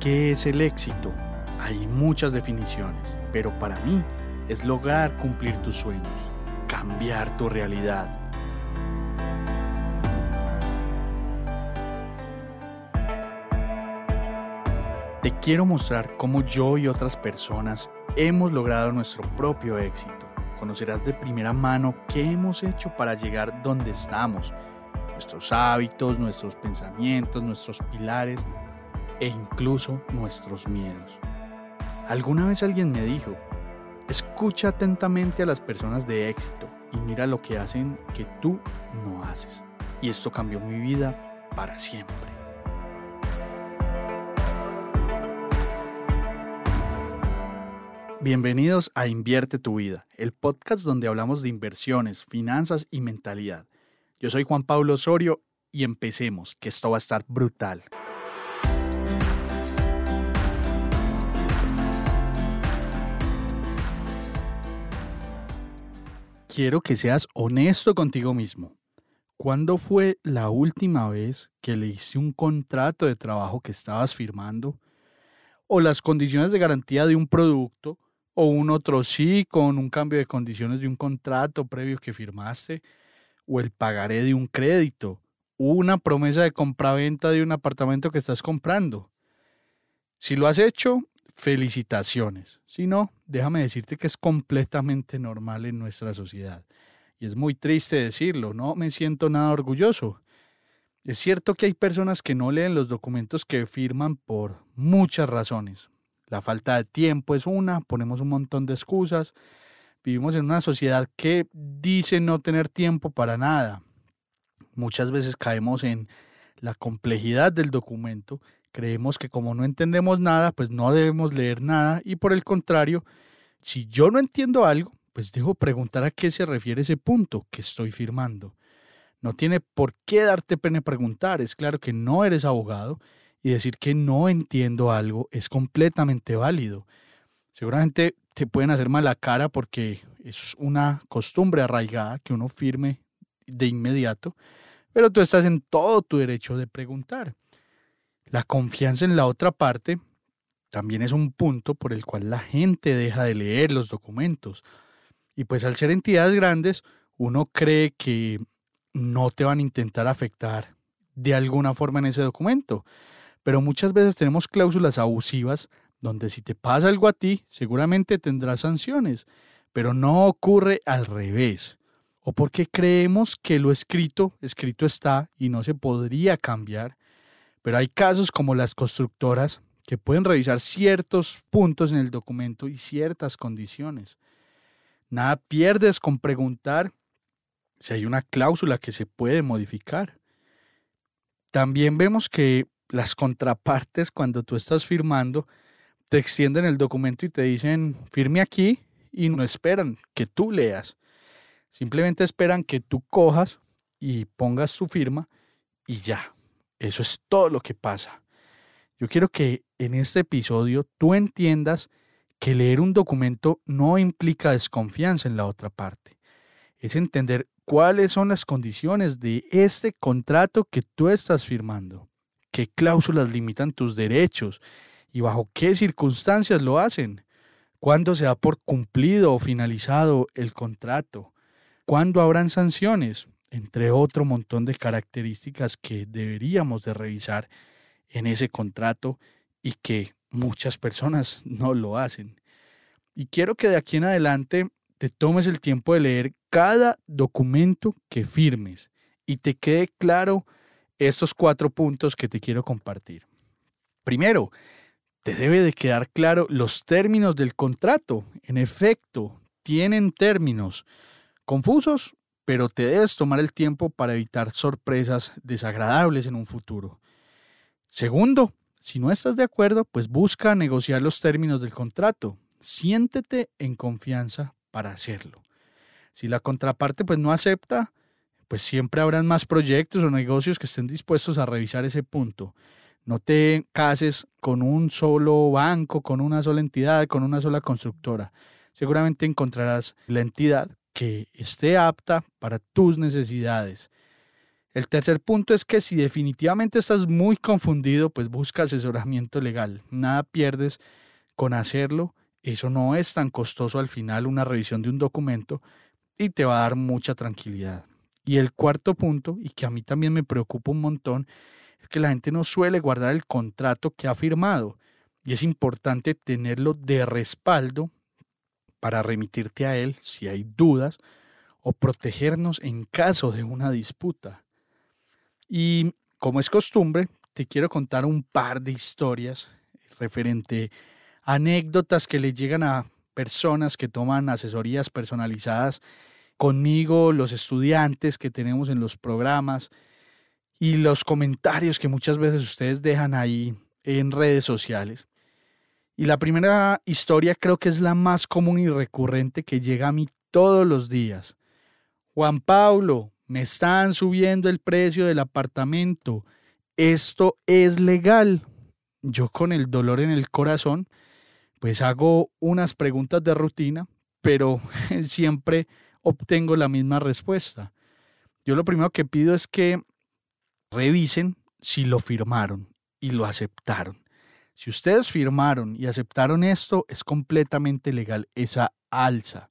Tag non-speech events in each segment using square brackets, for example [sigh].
¿Qué es el éxito? Hay muchas definiciones, pero para mí es lograr cumplir tus sueños, cambiar tu realidad. Te quiero mostrar cómo yo y otras personas hemos logrado nuestro propio éxito. Conocerás de primera mano qué hemos hecho para llegar donde estamos, nuestros hábitos, nuestros pensamientos, nuestros pilares e incluso nuestros miedos. Alguna vez alguien me dijo, escucha atentamente a las personas de éxito y mira lo que hacen que tú no haces. Y esto cambió mi vida para siempre. Bienvenidos a Invierte tu vida, el podcast donde hablamos de inversiones, finanzas y mentalidad. Yo soy Juan Pablo Osorio y empecemos, que esto va a estar brutal. Quiero que seas honesto contigo mismo. ¿Cuándo fue la última vez que leíste un contrato de trabajo que estabas firmando? ¿O las condiciones de garantía de un producto? ¿O un otro sí con un cambio de condiciones de un contrato previo que firmaste? ¿O el pagaré de un crédito? ¿Una promesa de compraventa de un apartamento que estás comprando? Si lo has hecho, felicitaciones. Si no, déjame decirte que es completamente normal en nuestra sociedad. Y es muy triste decirlo, no me siento nada orgulloso. Es cierto que hay personas que no leen los documentos que firman por muchas razones. La falta de tiempo es una, ponemos un montón de excusas. Vivimos en una sociedad que dice no tener tiempo para nada. Muchas veces caemos en la complejidad del documento Creemos que como no entendemos nada, pues no debemos leer nada y por el contrario, si yo no entiendo algo, pues debo preguntar a qué se refiere ese punto que estoy firmando. No tiene por qué darte pena preguntar, es claro que no eres abogado y decir que no entiendo algo es completamente válido. Seguramente te pueden hacer mala cara porque es una costumbre arraigada que uno firme de inmediato, pero tú estás en todo tu derecho de preguntar. La confianza en la otra parte también es un punto por el cual la gente deja de leer los documentos. Y pues al ser entidades grandes, uno cree que no te van a intentar afectar de alguna forma en ese documento. Pero muchas veces tenemos cláusulas abusivas donde si te pasa algo a ti, seguramente tendrás sanciones, pero no ocurre al revés. O porque creemos que lo escrito, escrito está y no se podría cambiar, pero hay casos como las constructoras que pueden revisar ciertos puntos en el documento y ciertas condiciones. Nada pierdes con preguntar si hay una cláusula que se puede modificar. También vemos que las contrapartes cuando tú estás firmando te extienden el documento y te dicen firme aquí y no esperan que tú leas. Simplemente esperan que tú cojas y pongas tu firma y ya. Eso es todo lo que pasa. Yo quiero que en este episodio tú entiendas que leer un documento no implica desconfianza en la otra parte. Es entender cuáles son las condiciones de este contrato que tú estás firmando, qué cláusulas limitan tus derechos y bajo qué circunstancias lo hacen, cuándo se da por cumplido o finalizado el contrato, cuándo habrán sanciones, entre otro montón de características que deberíamos de revisar en ese contrato y que muchas personas [laughs] no lo hacen. Y quiero que de aquí en adelante te tomes el tiempo de leer cada documento que firmes y te quede claro estos cuatro puntos que te quiero compartir. Primero, te debe de quedar claro los términos del contrato. En efecto, tienen términos confusos pero te debes tomar el tiempo para evitar sorpresas desagradables en un futuro. Segundo, si no estás de acuerdo, pues busca negociar los términos del contrato. Siéntete en confianza para hacerlo. Si la contraparte pues no acepta, pues siempre habrán más proyectos o negocios que estén dispuestos a revisar ese punto. No te cases con un solo banco, con una sola entidad, con una sola constructora. Seguramente encontrarás la entidad que esté apta para tus necesidades. El tercer punto es que si definitivamente estás muy confundido, pues busca asesoramiento legal. Nada pierdes con hacerlo. Eso no es tan costoso al final una revisión de un documento y te va a dar mucha tranquilidad. Y el cuarto punto, y que a mí también me preocupa un montón, es que la gente no suele guardar el contrato que ha firmado. Y es importante tenerlo de respaldo para remitirte a él si hay dudas o protegernos en caso de una disputa. Y como es costumbre, te quiero contar un par de historias referente a anécdotas que le llegan a personas que toman asesorías personalizadas conmigo, los estudiantes que tenemos en los programas y los comentarios que muchas veces ustedes dejan ahí en redes sociales. Y la primera historia creo que es la más común y recurrente que llega a mí todos los días. Juan Pablo, me están subiendo el precio del apartamento, esto es legal. Yo con el dolor en el corazón, pues hago unas preguntas de rutina, pero [laughs] siempre obtengo la misma respuesta. Yo lo primero que pido es que revisen si lo firmaron y lo aceptaron. Si ustedes firmaron y aceptaron esto, es completamente legal esa alza.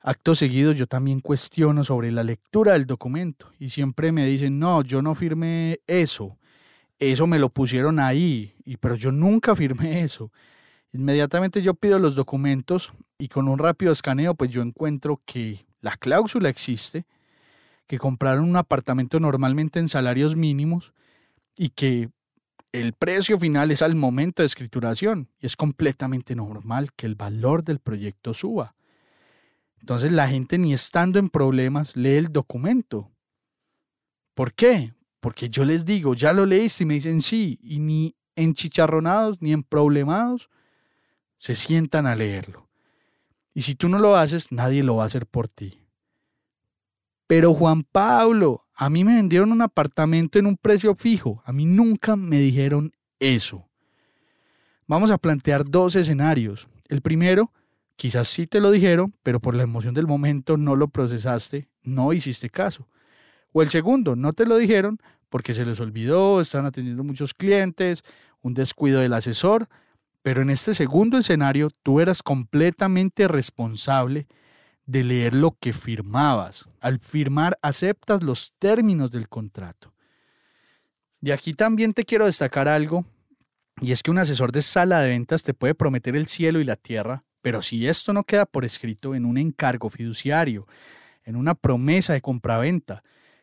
Acto seguido yo también cuestiono sobre la lectura del documento y siempre me dicen, no, yo no firmé eso, eso me lo pusieron ahí, y, pero yo nunca firmé eso. Inmediatamente yo pido los documentos y con un rápido escaneo pues yo encuentro que la cláusula existe, que compraron un apartamento normalmente en salarios mínimos y que el precio final es al momento de escrituración y es completamente normal que el valor del proyecto suba. Entonces la gente ni estando en problemas lee el documento. ¿Por qué? Porque yo les digo, ya lo leíste y me dicen sí, y ni enchicharronados ni en problemados se sientan a leerlo. Y si tú no lo haces, nadie lo va a hacer por ti. Pero Juan Pablo, a mí me vendieron un apartamento en un precio fijo. A mí nunca me dijeron eso. Vamos a plantear dos escenarios. El primero Quizás sí te lo dijeron, pero por la emoción del momento no lo procesaste, no hiciste caso. O el segundo, no te lo dijeron porque se les olvidó, están atendiendo muchos clientes, un descuido del asesor, pero en este segundo escenario tú eras completamente responsable de leer lo que firmabas. Al firmar aceptas los términos del contrato. Y aquí también te quiero destacar algo, y es que un asesor de sala de ventas te puede prometer el cielo y la tierra, pero si esto no queda por escrito en un encargo fiduciario, en una promesa de compraventa,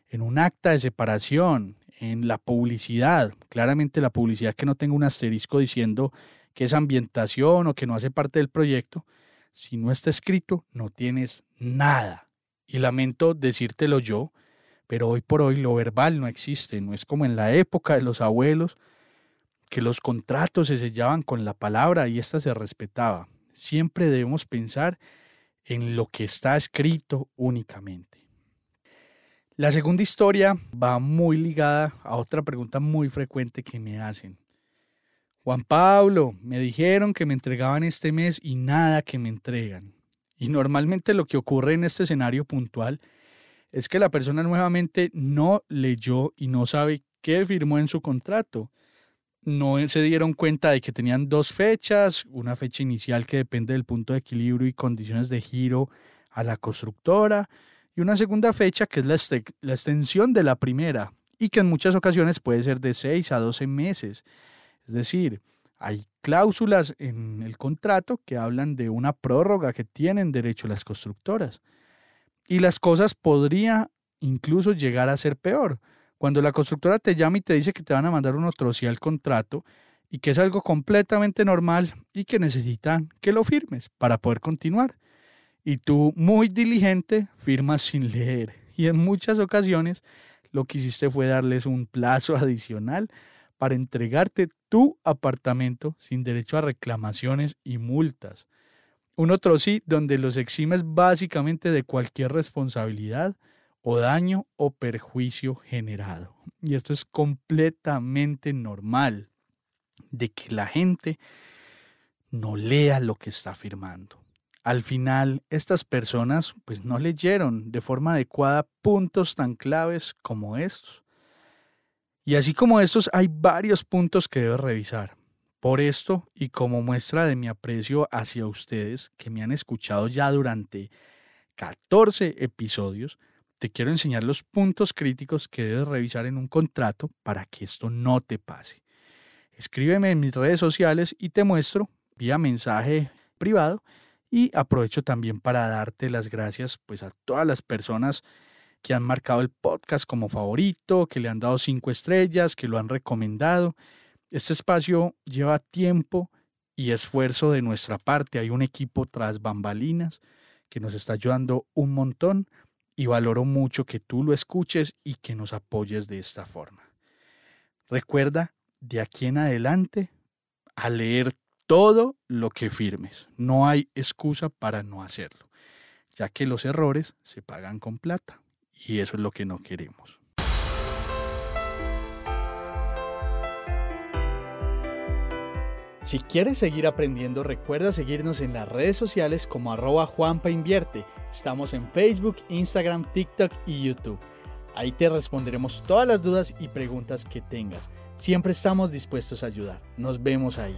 en un acta de separación, en la publicidad, claramente la publicidad que no tenga un asterisco diciendo que es ambientación o que no hace parte del proyecto, si no está escrito, no tienes nada. Y lamento decírtelo yo, pero hoy por hoy lo verbal no existe, no es como en la época de los abuelos, que los contratos se sellaban con la palabra y ésta se respetaba siempre debemos pensar en lo que está escrito únicamente. La segunda historia va muy ligada a otra pregunta muy frecuente que me hacen. Juan Pablo, me dijeron que me entregaban este mes y nada que me entregan. Y normalmente lo que ocurre en este escenario puntual es que la persona nuevamente no leyó y no sabe qué firmó en su contrato no se dieron cuenta de que tenían dos fechas, una fecha inicial que depende del punto de equilibrio y condiciones de giro a la constructora y una segunda fecha que es la, la extensión de la primera y que en muchas ocasiones puede ser de 6 a 12 meses. Es decir, hay cláusulas en el contrato que hablan de una prórroga que tienen derecho las constructoras. Y las cosas podría incluso llegar a ser peor cuando la constructora te llama y te dice que te van a mandar un otro sí al contrato y que es algo completamente normal y que necesitan que lo firmes para poder continuar. Y tú, muy diligente, firmas sin leer. Y en muchas ocasiones lo que hiciste fue darles un plazo [laughs] adicional para entregarte tu apartamento sin derecho a reclamaciones y multas. Un otro sí donde los eximes básicamente de cualquier responsabilidad o daño o perjuicio generado. Y esto es completamente normal de que la gente no lea lo que está firmando. Al final, estas personas pues no leyeron de forma adecuada puntos tan claves como estos. Y así como estos, hay varios puntos que debes revisar. Por esto, y como muestra de mi aprecio hacia ustedes que me han escuchado ya durante 14 episodios, te quiero enseñar los puntos críticos que debes revisar en un contrato para que esto no te pase. Escríbeme en mis redes sociales y te muestro vía mensaje privado y aprovecho también para darte las gracias pues a todas las personas que han marcado el podcast como favorito, que le han dado cinco estrellas, que lo han recomendado. Este espacio lleva tiempo y esfuerzo de nuestra parte. Hay un equipo tras bambalinas que nos está ayudando un montón y valoro mucho que tú lo escuches y que nos apoyes de esta forma. Recuerda, de aquí en adelante, a leer todo lo que firmes. No hay excusa para no hacerlo, ya que los errores se pagan con plata y eso es lo que no queremos. Si quieres seguir aprendiendo, recuerda seguirnos en las redes sociales como arroba Juanpa. Estamos en Facebook, Instagram, TikTok y YouTube. Ahí te responderemos todas las dudas y preguntas que tengas. Siempre estamos dispuestos a ayudar. Nos vemos ahí.